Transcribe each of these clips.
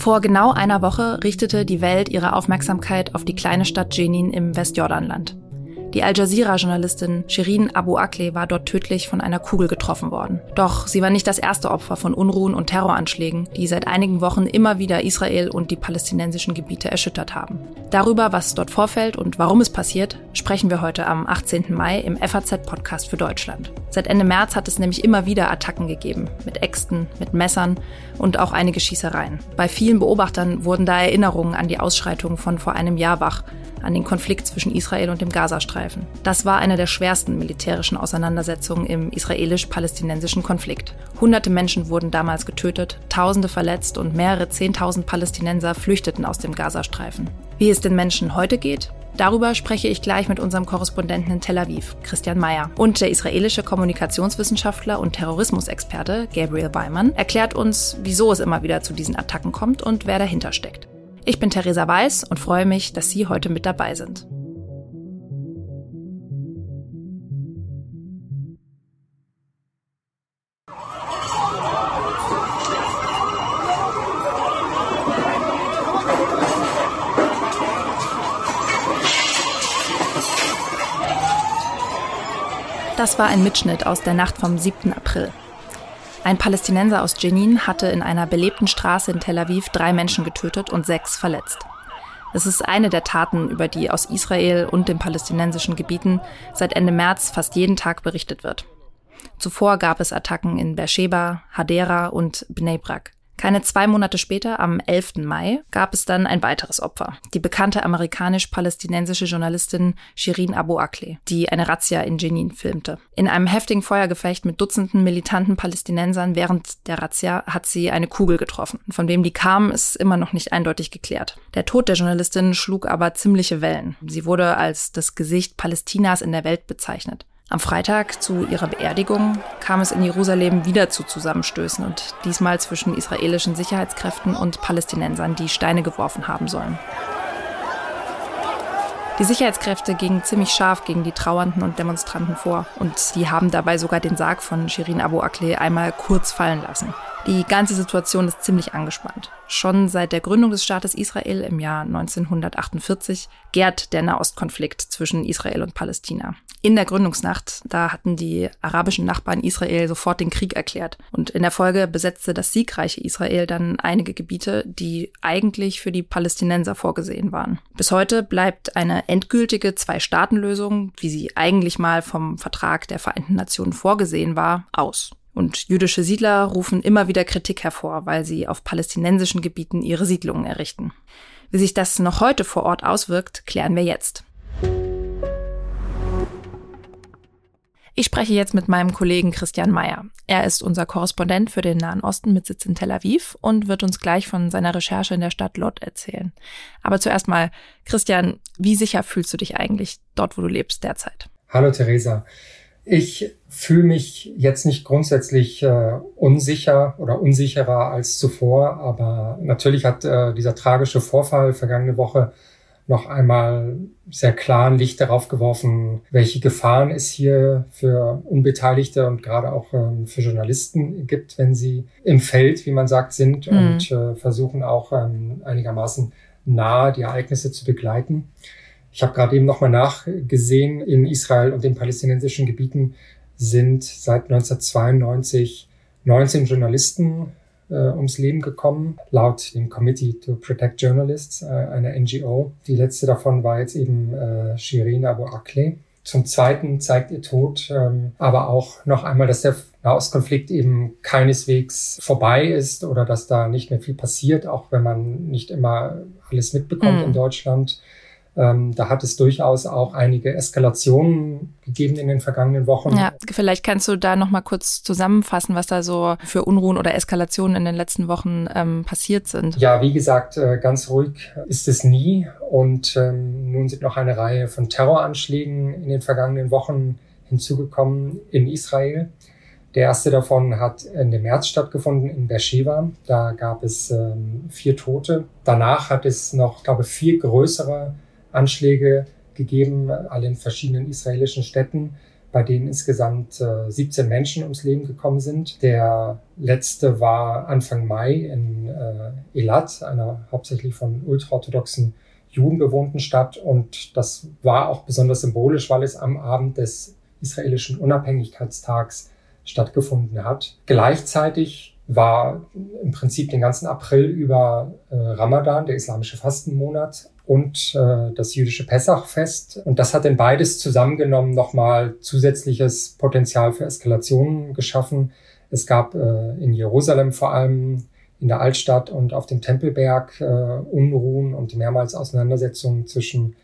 Vor genau einer Woche richtete die Welt ihre Aufmerksamkeit auf die kleine Stadt Jenin im Westjordanland. Die Al Jazeera-Journalistin Shirin Abu Akleh war dort tödlich von einer Kugel getroffen worden. Doch sie war nicht das erste Opfer von Unruhen und Terroranschlägen, die seit einigen Wochen immer wieder Israel und die palästinensischen Gebiete erschüttert haben. Darüber, was dort vorfällt und warum es passiert, sprechen wir heute am 18. Mai im FAZ-Podcast für Deutschland. Seit Ende März hat es nämlich immer wieder Attacken gegeben, mit Äxten, mit Messern und auch einige Schießereien. Bei vielen Beobachtern wurden da Erinnerungen an die Ausschreitungen von vor einem Jahr wach, an den Konflikt zwischen Israel und dem Gazastreifen. Das war eine der schwersten militärischen Auseinandersetzungen im israelisch-palästinensischen Konflikt. Hunderte Menschen wurden damals getötet, Tausende verletzt und mehrere Zehntausend Palästinenser flüchteten aus dem Gazastreifen. Wie es den Menschen heute geht, Darüber spreche ich gleich mit unserem Korrespondenten in Tel Aviv, Christian Mayer. Und der israelische Kommunikationswissenschaftler und Terrorismusexperte Gabriel Weimann erklärt uns, wieso es immer wieder zu diesen Attacken kommt und wer dahinter steckt. Ich bin Theresa Weiß und freue mich, dass Sie heute mit dabei sind. Das war ein Mitschnitt aus der Nacht vom 7. April. Ein Palästinenser aus Jenin hatte in einer belebten Straße in Tel Aviv drei Menschen getötet und sechs verletzt. Es ist eine der Taten, über die aus Israel und den palästinensischen Gebieten seit Ende März fast jeden Tag berichtet wird. Zuvor gab es Attacken in Beersheba, Hadera und Bnei Brak. Keine zwei Monate später, am 11. Mai, gab es dann ein weiteres Opfer. Die bekannte amerikanisch-palästinensische Journalistin Shirin Abu Akleh, die eine Razzia in Jenin filmte. In einem heftigen Feuergefecht mit Dutzenden militanten Palästinensern während der Razzia hat sie eine Kugel getroffen. Von wem die kam, ist immer noch nicht eindeutig geklärt. Der Tod der Journalistin schlug aber ziemliche Wellen. Sie wurde als das Gesicht Palästinas in der Welt bezeichnet. Am Freitag zu ihrer Beerdigung kam es in Jerusalem wieder zu Zusammenstößen und diesmal zwischen israelischen Sicherheitskräften und Palästinensern, die Steine geworfen haben sollen. Die Sicherheitskräfte gingen ziemlich scharf gegen die Trauernden und Demonstranten vor und die haben dabei sogar den Sarg von Shirin Abu Akleh einmal kurz fallen lassen. Die ganze Situation ist ziemlich angespannt. Schon seit der Gründung des Staates Israel im Jahr 1948 gärt der Nahostkonflikt zwischen Israel und Palästina. In der Gründungsnacht, da hatten die arabischen Nachbarn Israel sofort den Krieg erklärt. Und in der Folge besetzte das siegreiche Israel dann einige Gebiete, die eigentlich für die Palästinenser vorgesehen waren. Bis heute bleibt eine endgültige Zwei-Staaten-Lösung, wie sie eigentlich mal vom Vertrag der Vereinten Nationen vorgesehen war, aus. Und jüdische Siedler rufen immer wieder Kritik hervor, weil sie auf palästinensischen Gebieten ihre Siedlungen errichten. Wie sich das noch heute vor Ort auswirkt, klären wir jetzt. Ich spreche jetzt mit meinem Kollegen Christian Mayer. Er ist unser Korrespondent für den Nahen Osten mit Sitz in Tel Aviv und wird uns gleich von seiner Recherche in der Stadt Lod erzählen. Aber zuerst mal, Christian, wie sicher fühlst du dich eigentlich dort, wo du lebst derzeit? Hallo Theresa. Ich fühle mich jetzt nicht grundsätzlich äh, unsicher oder unsicherer als zuvor, aber natürlich hat äh, dieser tragische Vorfall vergangene Woche noch einmal sehr klar ein Licht darauf geworfen, welche Gefahren es hier für Unbeteiligte und gerade auch ähm, für Journalisten gibt, wenn sie im Feld, wie man sagt, sind mhm. und äh, versuchen auch ähm, einigermaßen nahe die Ereignisse zu begleiten. Ich habe gerade eben nochmal nachgesehen, in Israel und den palästinensischen Gebieten sind seit 1992 19 Journalisten äh, ums Leben gekommen, laut dem Committee to Protect Journalists, äh, einer NGO. Die letzte davon war jetzt eben äh, Shirin Abu Akleh. Zum Zweiten zeigt ihr Tod ähm, aber auch noch einmal, dass der Nahostkonflikt eben keineswegs vorbei ist oder dass da nicht mehr viel passiert, auch wenn man nicht immer alles mitbekommt mm. in Deutschland. Ähm, da hat es durchaus auch einige Eskalationen gegeben in den vergangenen Wochen. Ja, vielleicht kannst du da noch mal kurz zusammenfassen, was da so für Unruhen oder Eskalationen in den letzten Wochen ähm, passiert sind. Ja, wie gesagt, äh, ganz ruhig ist es nie. Und ähm, nun sind noch eine Reihe von Terroranschlägen in den vergangenen Wochen hinzugekommen in Israel. Der erste davon hat Ende März stattgefunden in Beersheba. Da gab es ähm, vier Tote. Danach hat es noch, glaube ich, vier größere Anschläge gegeben, alle in verschiedenen israelischen Städten, bei denen insgesamt äh, 17 Menschen ums Leben gekommen sind. Der letzte war Anfang Mai in äh, Elat, einer hauptsächlich von ultraorthodoxen Juden bewohnten Stadt. Und das war auch besonders symbolisch, weil es am Abend des israelischen Unabhängigkeitstags stattgefunden hat. Gleichzeitig war im Prinzip den ganzen April über äh, Ramadan, der islamische Fastenmonat, und äh, das jüdische Pessachfest. Und das hat denn beides zusammengenommen nochmal zusätzliches Potenzial für Eskalationen geschaffen. Es gab äh, in Jerusalem vor allem in der Altstadt und auf dem Tempelberg äh, Unruhen und mehrmals Auseinandersetzungen zwischen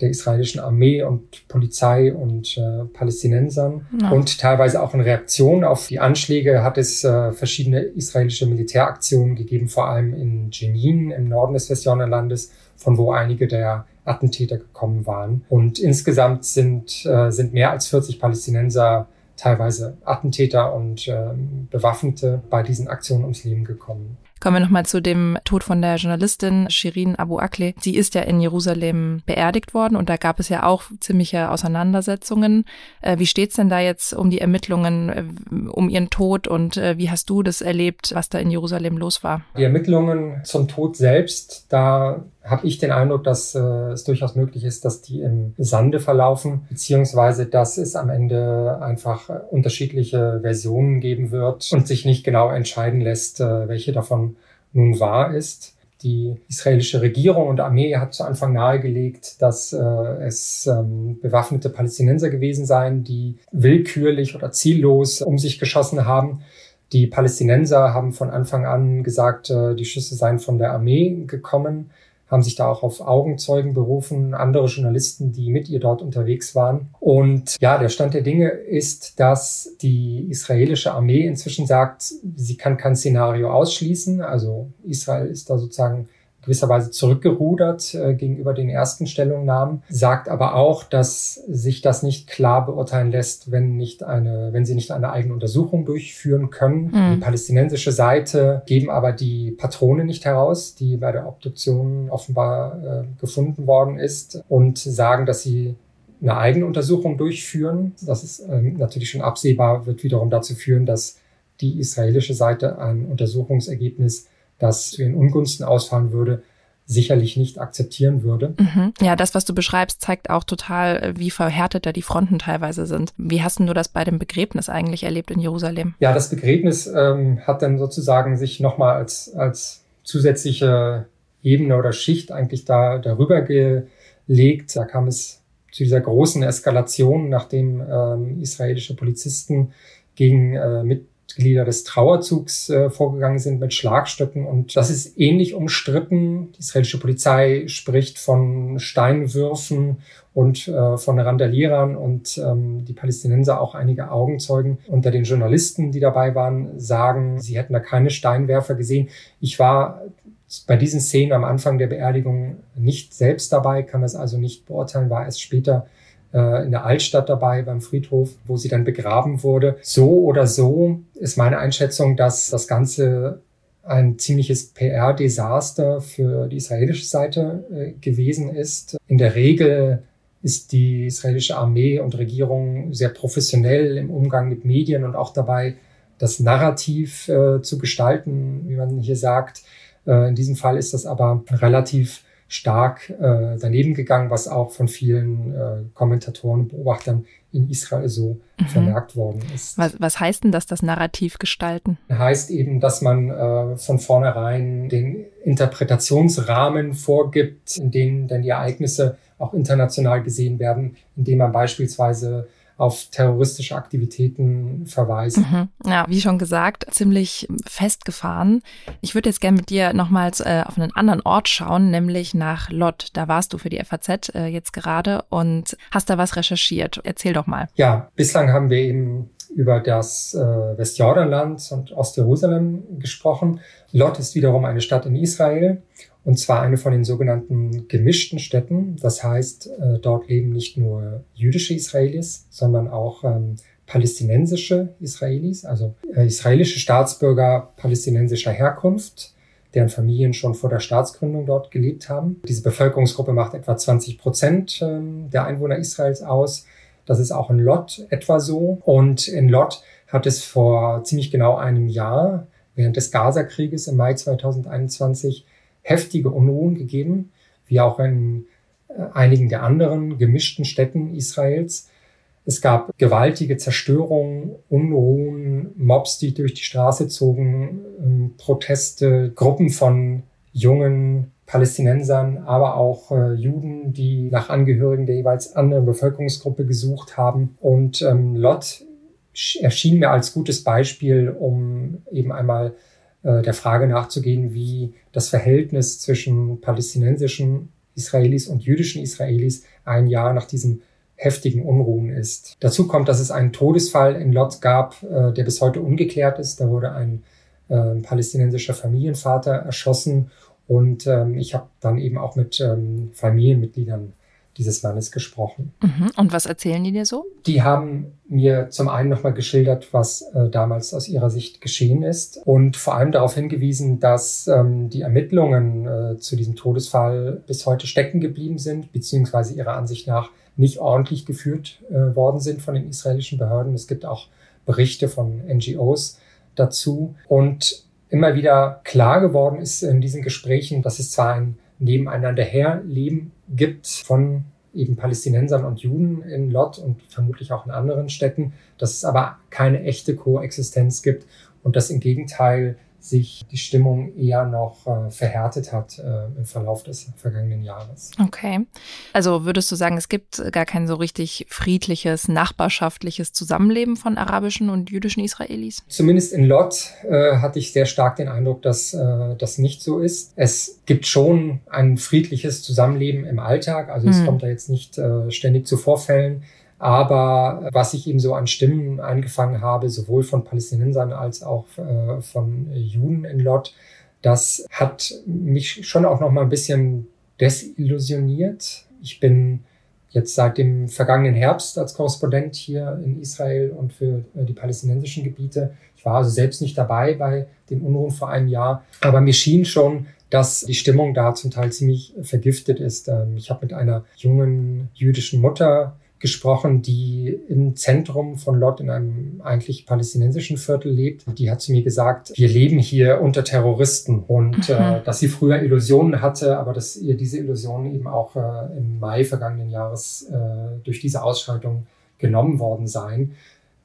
der israelischen Armee und Polizei und äh, Palästinensern. Ja. Und teilweise auch in Reaktion auf die Anschläge hat es äh, verschiedene israelische Militäraktionen gegeben, vor allem in Jenin im Norden des Westjordanlandes, von wo einige der Attentäter gekommen waren. Und insgesamt sind, äh, sind mehr als 40 Palästinenser teilweise Attentäter und äh, Bewaffnete bei diesen Aktionen ums Leben gekommen. Kommen wir nochmal zu dem Tod von der Journalistin Shirin Abu Akleh. Sie ist ja in Jerusalem beerdigt worden und da gab es ja auch ziemliche Auseinandersetzungen. Äh, wie steht's denn da jetzt um die Ermittlungen äh, um ihren Tod und äh, wie hast du das erlebt, was da in Jerusalem los war? Die Ermittlungen zum Tod selbst, da habe ich den Eindruck, dass es durchaus möglich ist, dass die im Sande verlaufen, beziehungsweise dass es am Ende einfach unterschiedliche Versionen geben wird und sich nicht genau entscheiden lässt, welche davon nun wahr ist. Die israelische Regierung und Armee hat zu Anfang nahegelegt, dass äh, es ähm, bewaffnete Palästinenser gewesen seien, die willkürlich oder ziellos um sich geschossen haben. Die Palästinenser haben von Anfang an gesagt, äh, die Schüsse seien von der Armee gekommen haben sich da auch auf Augenzeugen berufen, andere Journalisten, die mit ihr dort unterwegs waren. Und ja, der Stand der Dinge ist, dass die israelische Armee inzwischen sagt, sie kann kein Szenario ausschließen. Also Israel ist da sozusagen gewisserweise zurückgerudert äh, gegenüber den ersten Stellungnahmen, sagt aber auch, dass sich das nicht klar beurteilen lässt, wenn nicht eine, wenn sie nicht eine eigene Untersuchung durchführen können. Mhm. Die palästinensische Seite geben aber die Patrone nicht heraus, die bei der Obduktion offenbar äh, gefunden worden ist und sagen, dass sie eine eigene Untersuchung durchführen. Das ist ähm, natürlich schon absehbar, wird wiederum dazu führen, dass die israelische Seite ein Untersuchungsergebnis das ihren Ungunsten ausfallen würde, sicherlich nicht akzeptieren würde. Mhm. Ja, das, was du beschreibst, zeigt auch total, wie verhärtet da die Fronten teilweise sind. Wie hast du das bei dem Begräbnis eigentlich erlebt in Jerusalem? Ja, das Begräbnis ähm, hat dann sozusagen sich nochmal als, als zusätzliche Ebene oder Schicht eigentlich da darüber gelegt. Da kam es zu dieser großen Eskalation, nachdem ähm, israelische Polizisten gegen äh, mit Mitglieder des Trauerzugs äh, vorgegangen sind mit Schlagstöcken. Und das ist ähnlich umstritten. Die israelische Polizei spricht von Steinwürfen und äh, von Randalierern und ähm, die Palästinenser, auch einige Augenzeugen unter den Journalisten, die dabei waren, sagen, sie hätten da keine Steinwerfer gesehen. Ich war bei diesen Szenen am Anfang der Beerdigung nicht selbst dabei, kann das also nicht beurteilen, war erst später äh, in der Altstadt dabei beim Friedhof, wo sie dann begraben wurde. So oder so ist meine Einschätzung, dass das Ganze ein ziemliches PR-Desaster für die israelische Seite äh, gewesen ist. In der Regel ist die israelische Armee und Regierung sehr professionell im Umgang mit Medien und auch dabei, das Narrativ äh, zu gestalten, wie man hier sagt. Äh, in diesem Fall ist das aber relativ stark äh, daneben gegangen, was auch von vielen äh, Kommentatoren und Beobachtern in Israel so mhm. vermerkt worden ist. Was, was heißt denn das, das Narrativ gestalten? Heißt eben, dass man äh, von vornherein den Interpretationsrahmen vorgibt, in dem dann die Ereignisse auch international gesehen werden, indem man beispielsweise auf terroristische Aktivitäten verweisen. Mhm. Ja, wie schon gesagt, ziemlich festgefahren. Ich würde jetzt gerne mit dir nochmals äh, auf einen anderen Ort schauen, nämlich nach Lott. Da warst du für die FAZ äh, jetzt gerade und hast da was recherchiert. Erzähl doch mal. Ja, bislang haben wir eben über das äh, Westjordanland und Ostjerusalem gesprochen. Lot ist wiederum eine Stadt in Israel und zwar eine von den sogenannten gemischten Städten. Das heißt, äh, dort leben nicht nur jüdische Israelis, sondern auch ähm, palästinensische Israelis, also äh, israelische Staatsbürger palästinensischer Herkunft, deren Familien schon vor der Staatsgründung dort gelebt haben. Diese Bevölkerungsgruppe macht etwa 20 Prozent ähm, der Einwohner Israels aus. Das ist auch in Lot etwa so. Und in Lot hat es vor ziemlich genau einem Jahr während des Gaza-Krieges im Mai 2021 heftige Unruhen gegeben, wie auch in äh, einigen der anderen gemischten Städten Israels. Es gab gewaltige Zerstörungen, Unruhen, Mobs, die durch die Straße zogen, ähm, Proteste, Gruppen von jungen Palästinensern, aber auch äh, Juden, die nach Angehörigen der jeweils anderen Bevölkerungsgruppe gesucht haben. Und ähm, Lot erschien mir als gutes Beispiel, um eben einmal der Frage nachzugehen, wie das Verhältnis zwischen palästinensischen Israelis und jüdischen Israelis ein Jahr nach diesen heftigen Unruhen ist. Dazu kommt, dass es einen Todesfall in Lot gab, äh, der bis heute ungeklärt ist. Da wurde ein äh, palästinensischer Familienvater erschossen und ähm, ich habe dann eben auch mit ähm, Familienmitgliedern dieses Mannes gesprochen. Mhm. Und was erzählen die dir so? Die haben mir zum einen nochmal geschildert, was äh, damals aus ihrer Sicht geschehen ist und vor allem darauf hingewiesen, dass ähm, die Ermittlungen äh, zu diesem Todesfall bis heute stecken geblieben sind, beziehungsweise ihrer Ansicht nach nicht ordentlich geführt äh, worden sind von den israelischen Behörden. Es gibt auch Berichte von NGOs dazu und immer wieder klar geworden ist in diesen Gesprächen, dass es zwar ein nebeneinander herleben gibt von eben Palästinensern und Juden in Lot und vermutlich auch in anderen Städten, dass es aber keine echte Koexistenz gibt und dass im Gegenteil sich die Stimmung eher noch äh, verhärtet hat äh, im Verlauf des vergangenen Jahres. Okay. Also würdest du sagen, es gibt gar kein so richtig friedliches, nachbarschaftliches Zusammenleben von arabischen und jüdischen Israelis? Zumindest in Lot äh, hatte ich sehr stark den Eindruck, dass äh, das nicht so ist. Es gibt schon ein friedliches Zusammenleben im Alltag. Also es hm. kommt da jetzt nicht äh, ständig zu Vorfällen. Aber was ich eben so an Stimmen eingefangen habe, sowohl von Palästinensern als auch äh, von Juden in Lot, das hat mich schon auch noch mal ein bisschen desillusioniert. Ich bin jetzt seit dem vergangenen Herbst als Korrespondent hier in Israel und für äh, die palästinensischen Gebiete. Ich war also selbst nicht dabei bei den Unruhen vor einem Jahr, aber mir schien schon, dass die Stimmung da zum Teil ziemlich vergiftet ist. Ähm, ich habe mit einer jungen jüdischen Mutter gesprochen, die im Zentrum von Lot in einem eigentlich palästinensischen Viertel lebt. Die hat zu mir gesagt, wir leben hier unter Terroristen und äh, mhm. äh, dass sie früher Illusionen hatte, aber dass ihr diese Illusionen eben auch äh, im Mai vergangenen Jahres äh, durch diese Ausschreitung genommen worden seien.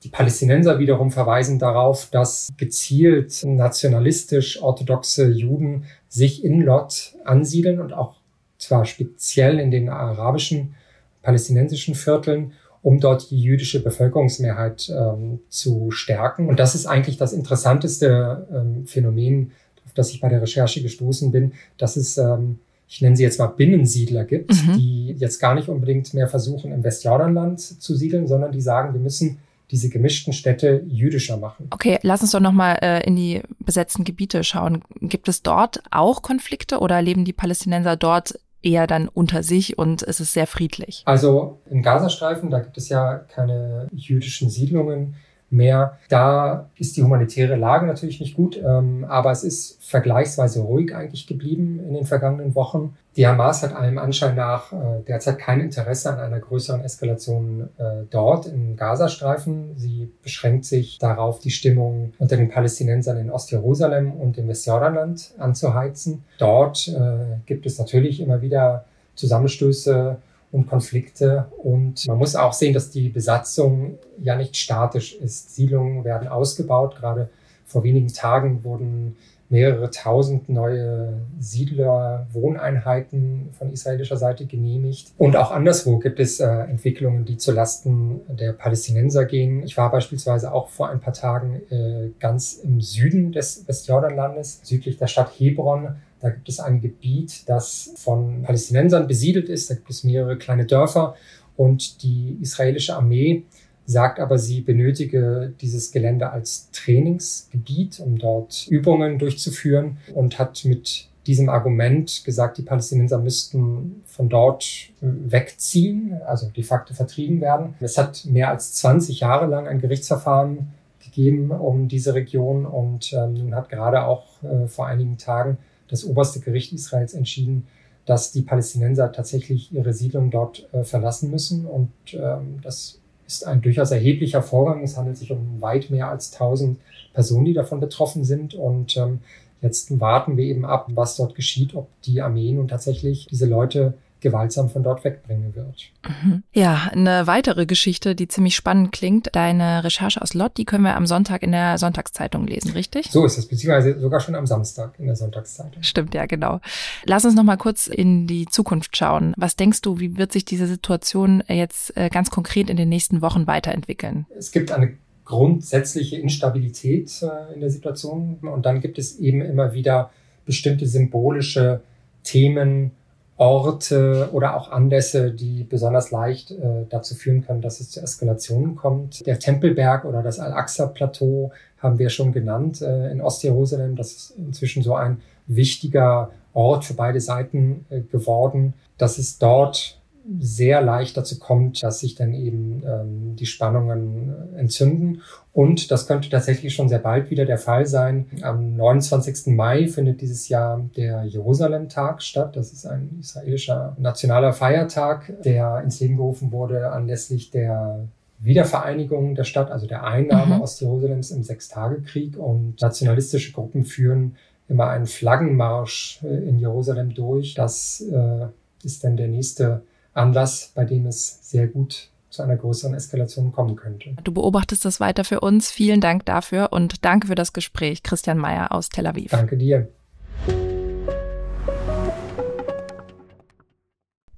Die Palästinenser wiederum verweisen darauf, dass gezielt nationalistisch orthodoxe Juden sich in Lot ansiedeln und auch zwar speziell in den arabischen palästinensischen Vierteln, um dort die jüdische Bevölkerungsmehrheit ähm, zu stärken. Und das ist eigentlich das interessanteste ähm, Phänomen, auf das ich bei der Recherche gestoßen bin, dass es, ähm, ich nenne sie jetzt mal Binnensiedler gibt, mhm. die jetzt gar nicht unbedingt mehr versuchen, im Westjordanland zu siedeln, sondern die sagen, wir müssen diese gemischten Städte jüdischer machen. Okay, lass uns doch nochmal äh, in die besetzten Gebiete schauen. Gibt es dort auch Konflikte oder leben die Palästinenser dort eher dann unter sich und es ist sehr friedlich. Also im Gazastreifen, da gibt es ja keine jüdischen Siedlungen mehr. Da ist die humanitäre Lage natürlich nicht gut, ähm, aber es ist vergleichsweise ruhig eigentlich geblieben in den vergangenen Wochen. Die Hamas hat allem Anschein nach äh, derzeit kein Interesse an einer größeren Eskalation äh, dort im Gazastreifen. Sie beschränkt sich darauf, die Stimmung unter den Palästinensern in Ostjerusalem und im Westjordanland anzuheizen. Dort äh, gibt es natürlich immer wieder Zusammenstöße und Konflikte. Und man muss auch sehen, dass die Besatzung ja nicht statisch ist. Siedlungen werden ausgebaut. Gerade vor wenigen Tagen wurden mehrere tausend neue Siedler-Wohneinheiten von israelischer Seite genehmigt. Und auch anderswo gibt es äh, Entwicklungen, die zulasten der Palästinenser gehen. Ich war beispielsweise auch vor ein paar Tagen äh, ganz im Süden des Westjordanlandes, südlich der Stadt Hebron, da gibt es ein Gebiet, das von Palästinensern besiedelt ist. Da gibt es mehrere kleine Dörfer und die israelische Armee sagt aber, sie benötige dieses Gelände als Trainingsgebiet, um dort Übungen durchzuführen und hat mit diesem Argument gesagt, die Palästinenser müssten von dort wegziehen, also de facto vertrieben werden. Es hat mehr als 20 Jahre lang ein Gerichtsverfahren gegeben um diese Region und ähm, hat gerade auch äh, vor einigen Tagen das oberste Gericht Israels entschieden, dass die Palästinenser tatsächlich ihre Siedlung dort äh, verlassen müssen. Und ähm, das ist ein durchaus erheblicher Vorgang. Es handelt sich um weit mehr als 1000 Personen, die davon betroffen sind. Und ähm, jetzt warten wir eben ab, was dort geschieht, ob die Armee nun tatsächlich diese Leute gewaltsam von dort wegbringen wird. Mhm. Ja, eine weitere Geschichte, die ziemlich spannend klingt. Deine Recherche aus Lott, die können wir am Sonntag in der Sonntagszeitung lesen, richtig? So ist es, beziehungsweise sogar schon am Samstag in der Sonntagszeitung. Stimmt, ja, genau. Lass uns noch mal kurz in die Zukunft schauen. Was denkst du, wie wird sich diese Situation jetzt äh, ganz konkret in den nächsten Wochen weiterentwickeln? Es gibt eine grundsätzliche Instabilität äh, in der Situation und dann gibt es eben immer wieder bestimmte symbolische Themen, Orte oder auch Anlässe, die besonders leicht äh, dazu führen können, dass es zu Eskalationen kommt. Der Tempelberg oder das Al-Aqsa-Plateau haben wir schon genannt äh, in Ostjerusalem. Das ist inzwischen so ein wichtiger Ort für beide Seiten äh, geworden, dass es dort sehr leicht dazu kommt, dass sich dann eben ähm, die Spannungen äh, entzünden. Und das könnte tatsächlich schon sehr bald wieder der Fall sein. Am 29. Mai findet dieses Jahr der Jerusalem-Tag statt. Das ist ein israelischer nationaler Feiertag, der ins Leben gerufen wurde anlässlich der Wiedervereinigung der Stadt, also der Einnahme mhm. Ostjerusalems im Sechstagekrieg. Und nationalistische Gruppen führen immer einen Flaggenmarsch äh, in Jerusalem durch. Das äh, ist dann der nächste Anlass, bei dem es sehr gut zu einer größeren Eskalation kommen könnte. Du beobachtest das weiter für uns. Vielen Dank dafür und danke für das Gespräch, Christian Mayer aus Tel Aviv. Danke dir.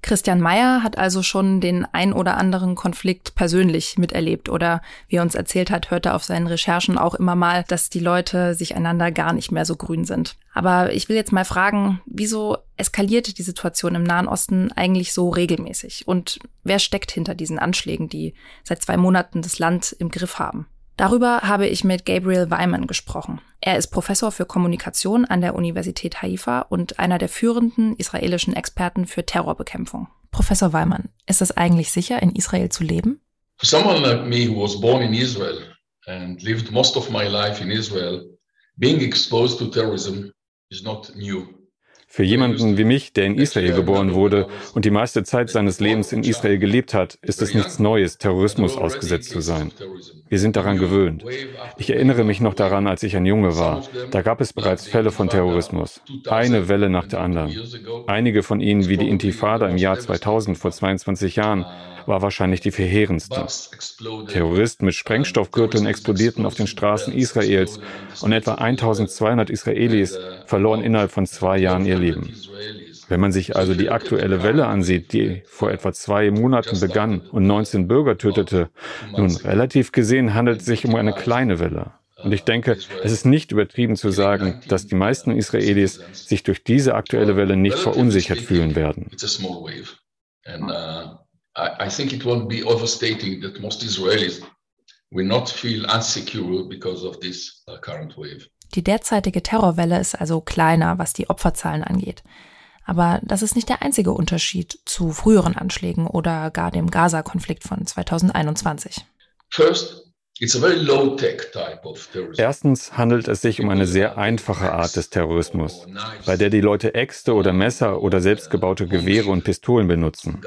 Christian Mayer hat also schon den ein oder anderen Konflikt persönlich miterlebt oder wie er uns erzählt hat, hört er auf seinen Recherchen auch immer mal, dass die Leute sich einander gar nicht mehr so grün sind. Aber ich will jetzt mal fragen, wieso eskaliert die Situation im Nahen Osten eigentlich so regelmäßig? Und wer steckt hinter diesen Anschlägen, die seit zwei Monaten das Land im Griff haben? Darüber habe ich mit Gabriel Weimann gesprochen. Er ist Professor für Kommunikation an der Universität Haifa und einer der führenden israelischen Experten für Terrorbekämpfung. Professor Weimann, ist es eigentlich sicher, in Israel zu leben? For someone like me who was born in Israel and lived most of my life in Israel, being exposed to terrorism is not new. Für jemanden wie mich, der in Israel geboren wurde und die meiste Zeit seines Lebens in Israel gelebt hat, ist es nichts Neues, Terrorismus ausgesetzt zu sein. Wir sind daran gewöhnt. Ich erinnere mich noch daran, als ich ein Junge war. Da gab es bereits Fälle von Terrorismus. Eine Welle nach der anderen. Einige von ihnen, wie die Intifada im Jahr 2000 vor 22 Jahren, war wahrscheinlich die verheerendste. Terroristen mit Sprengstoffgürteln explodierten auf den Straßen Israels und etwa 1200 Israelis verloren innerhalb von zwei Jahren ihr Leben. Wenn man sich also die aktuelle Welle ansieht, die vor etwa zwei Monaten begann und 19 Bürger tötete, nun relativ gesehen handelt es sich um eine kleine Welle. Und ich denke, es ist nicht übertrieben zu sagen, dass die meisten Israelis sich durch diese aktuelle Welle nicht verunsichert fühlen werden. I, I think it won't be overstating that most Israelis will not feel unsecure because of this uh, current wave. Die derzeitige Terrorwelle ist also kleiner, was die Opferzahlen angeht. Aber das ist nicht der einzige Unterschied zu früheren Anschlägen oder gar dem Gaza-Konflikt von 2021. First, Erstens handelt es sich um eine sehr einfache Art des Terrorismus, bei der die Leute Äxte oder Messer oder selbstgebaute Gewehre und Pistolen benutzen.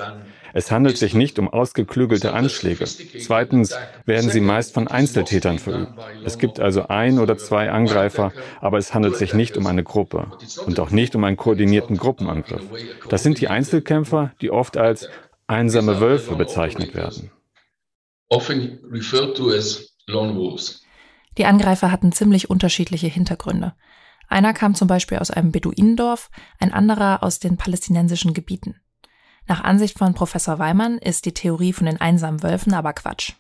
Es handelt sich nicht um ausgeklügelte Anschläge. Zweitens werden sie meist von Einzeltätern verübt. Es gibt also ein oder zwei Angreifer, aber es handelt sich nicht um eine Gruppe und auch nicht um einen koordinierten Gruppenangriff. Das sind die Einzelkämpfer, die oft als einsame Wölfe bezeichnet werden often referred to as lone wolves. Die Angreifer hatten ziemlich unterschiedliche Hintergründe. Einer kam zum Beispiel aus einem Beduinendorf, ein anderer aus den palästinensischen Gebieten. Nach Ansicht von Professor Weimann ist die Theorie von den einsamen Wölfen aber Quatsch.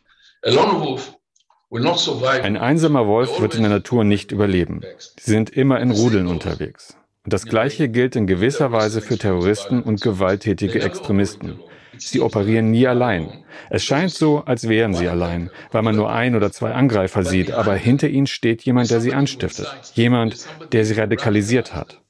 Ein einsamer Wolf wird in der Natur nicht überleben. Sie sind immer in Rudeln unterwegs. Und das Gleiche gilt in gewisser Weise für Terroristen und gewalttätige Extremisten. Sie operieren nie allein. Es scheint so, als wären sie allein, weil man nur ein oder zwei Angreifer sieht, aber hinter ihnen steht jemand, der sie anstiftet, jemand, der sie radikalisiert hat.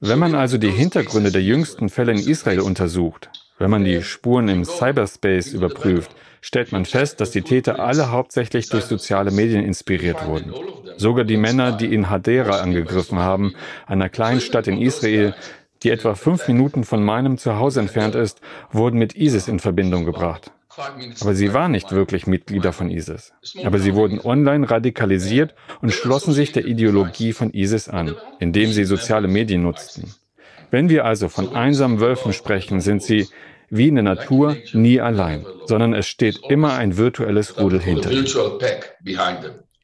Wenn man also die Hintergründe der jüngsten Fälle in Israel untersucht, wenn man die Spuren im Cyberspace überprüft, stellt man fest, dass die Täter alle hauptsächlich durch soziale Medien inspiriert wurden. Sogar die Männer, die in Hadera angegriffen haben, einer kleinen Stadt in Israel, die etwa fünf Minuten von meinem Zuhause entfernt ist, wurden mit ISIS in Verbindung gebracht. Aber sie waren nicht wirklich Mitglieder von ISIS. Aber sie wurden online radikalisiert und schlossen sich der Ideologie von ISIS an, indem sie soziale Medien nutzten. Wenn wir also von einsamen Wölfen sprechen, sind sie wie in der Natur nie allein, sondern es steht immer ein virtuelles Rudel hinter ihnen.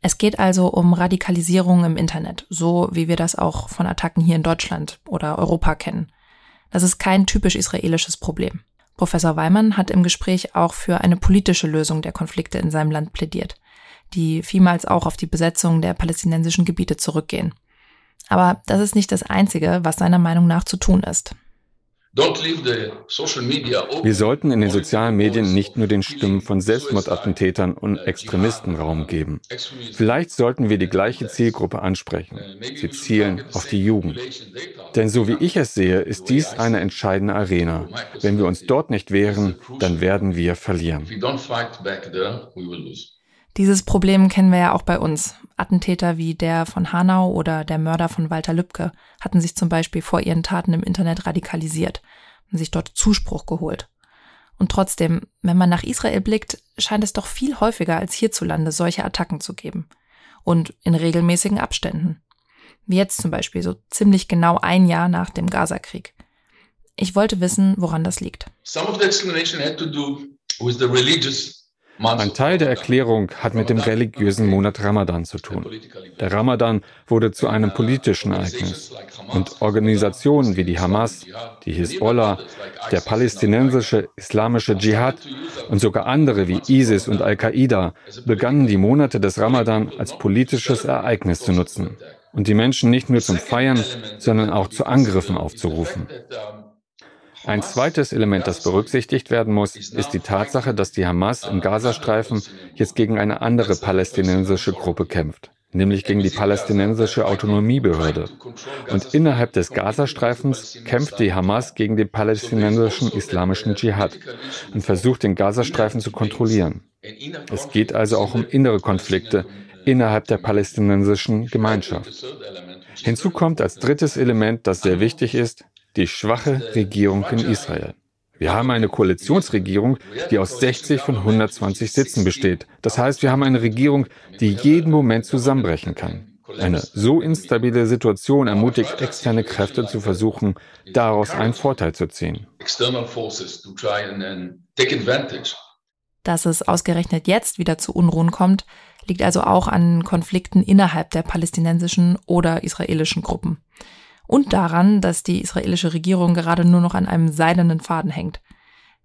Es geht also um Radikalisierung im Internet, so wie wir das auch von Attacken hier in Deutschland oder Europa kennen. Das ist kein typisch israelisches Problem. Professor Weimann hat im Gespräch auch für eine politische Lösung der Konflikte in seinem Land plädiert, die vielmals auch auf die Besetzung der palästinensischen Gebiete zurückgehen. Aber das ist nicht das Einzige, was seiner Meinung nach zu tun ist. Wir sollten in den sozialen Medien nicht nur den Stimmen von Selbstmordattentätern und Extremisten Raum geben. Vielleicht sollten wir die gleiche Zielgruppe ansprechen. Sie zielen auf die Jugend. Denn so wie ich es sehe, ist dies eine entscheidende Arena. Wenn wir uns dort nicht wehren, dann werden wir verlieren. Dieses Problem kennen wir ja auch bei uns. Attentäter wie der von Hanau oder der Mörder von Walter Lübcke hatten sich zum Beispiel vor ihren Taten im Internet radikalisiert und sich dort Zuspruch geholt. Und trotzdem, wenn man nach Israel blickt, scheint es doch viel häufiger als hierzulande solche Attacken zu geben. Und in regelmäßigen Abständen. Wie jetzt zum Beispiel, so ziemlich genau ein Jahr nach dem Gazakrieg. Ich wollte wissen, woran das liegt. Some of the explanation had to do with the religious ein Teil der Erklärung hat mit dem religiösen Monat Ramadan zu tun. Der Ramadan wurde zu einem politischen Ereignis. Und Organisationen wie die Hamas, die Hisbollah, der palästinensische islamische Dschihad und sogar andere wie ISIS und Al-Qaida begannen die Monate des Ramadan als politisches Ereignis zu nutzen und die Menschen nicht nur zum Feiern, sondern auch zu Angriffen aufzurufen. Ein zweites Element, das berücksichtigt werden muss, ist die Tatsache, dass die Hamas im Gazastreifen jetzt gegen eine andere palästinensische Gruppe kämpft, nämlich gegen die palästinensische Autonomiebehörde. Und innerhalb des Gazastreifens kämpft die Hamas gegen den palästinensischen islamischen Dschihad und versucht den Gazastreifen zu kontrollieren. Es geht also auch um innere Konflikte innerhalb der palästinensischen Gemeinschaft. Hinzu kommt als drittes Element, das sehr wichtig ist, die schwache Regierung in Israel. Wir haben eine Koalitionsregierung, die aus 60 von 120 Sitzen besteht. Das heißt, wir haben eine Regierung, die jeden Moment zusammenbrechen kann. Eine so instabile Situation ermutigt externe Kräfte zu versuchen, daraus einen Vorteil zu ziehen. Dass es ausgerechnet jetzt wieder zu Unruhen kommt, liegt also auch an Konflikten innerhalb der palästinensischen oder israelischen Gruppen und daran, dass die israelische Regierung gerade nur noch an einem seidenen Faden hängt.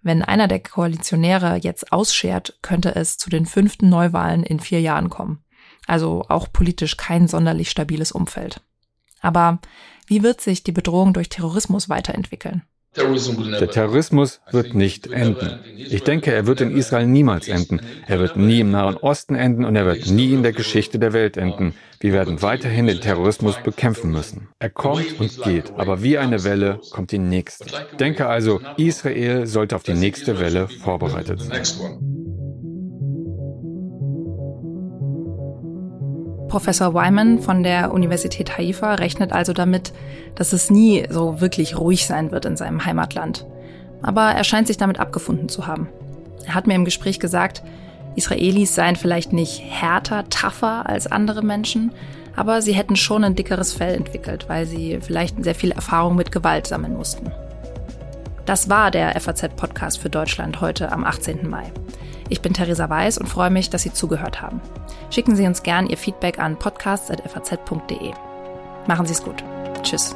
Wenn einer der Koalitionäre jetzt ausschert, könnte es zu den fünften Neuwahlen in vier Jahren kommen. Also auch politisch kein sonderlich stabiles Umfeld. Aber wie wird sich die Bedrohung durch Terrorismus weiterentwickeln? Der Terrorismus wird nicht enden. Ich denke, er wird in Israel niemals enden. Er wird nie im Nahen Osten enden und er wird nie in der Geschichte der Welt enden. Wir werden weiterhin den Terrorismus bekämpfen müssen. Er kommt und geht, aber wie eine Welle kommt die nächste. Ich denke also, Israel sollte auf die nächste Welle vorbereitet sein. Professor Wyman von der Universität Haifa rechnet also damit, dass es nie so wirklich ruhig sein wird in seinem Heimatland. Aber er scheint sich damit abgefunden zu haben. Er hat mir im Gespräch gesagt, Israelis seien vielleicht nicht härter, tougher als andere Menschen, aber sie hätten schon ein dickeres Fell entwickelt, weil sie vielleicht sehr viel Erfahrung mit Gewalt sammeln mussten. Das war der FAZ-Podcast für Deutschland heute am 18. Mai. Ich bin Theresa Weiß und freue mich, dass Sie zugehört haben. Schicken Sie uns gern Ihr Feedback an podcasts.faz.de. Machen Sie es gut. Tschüss.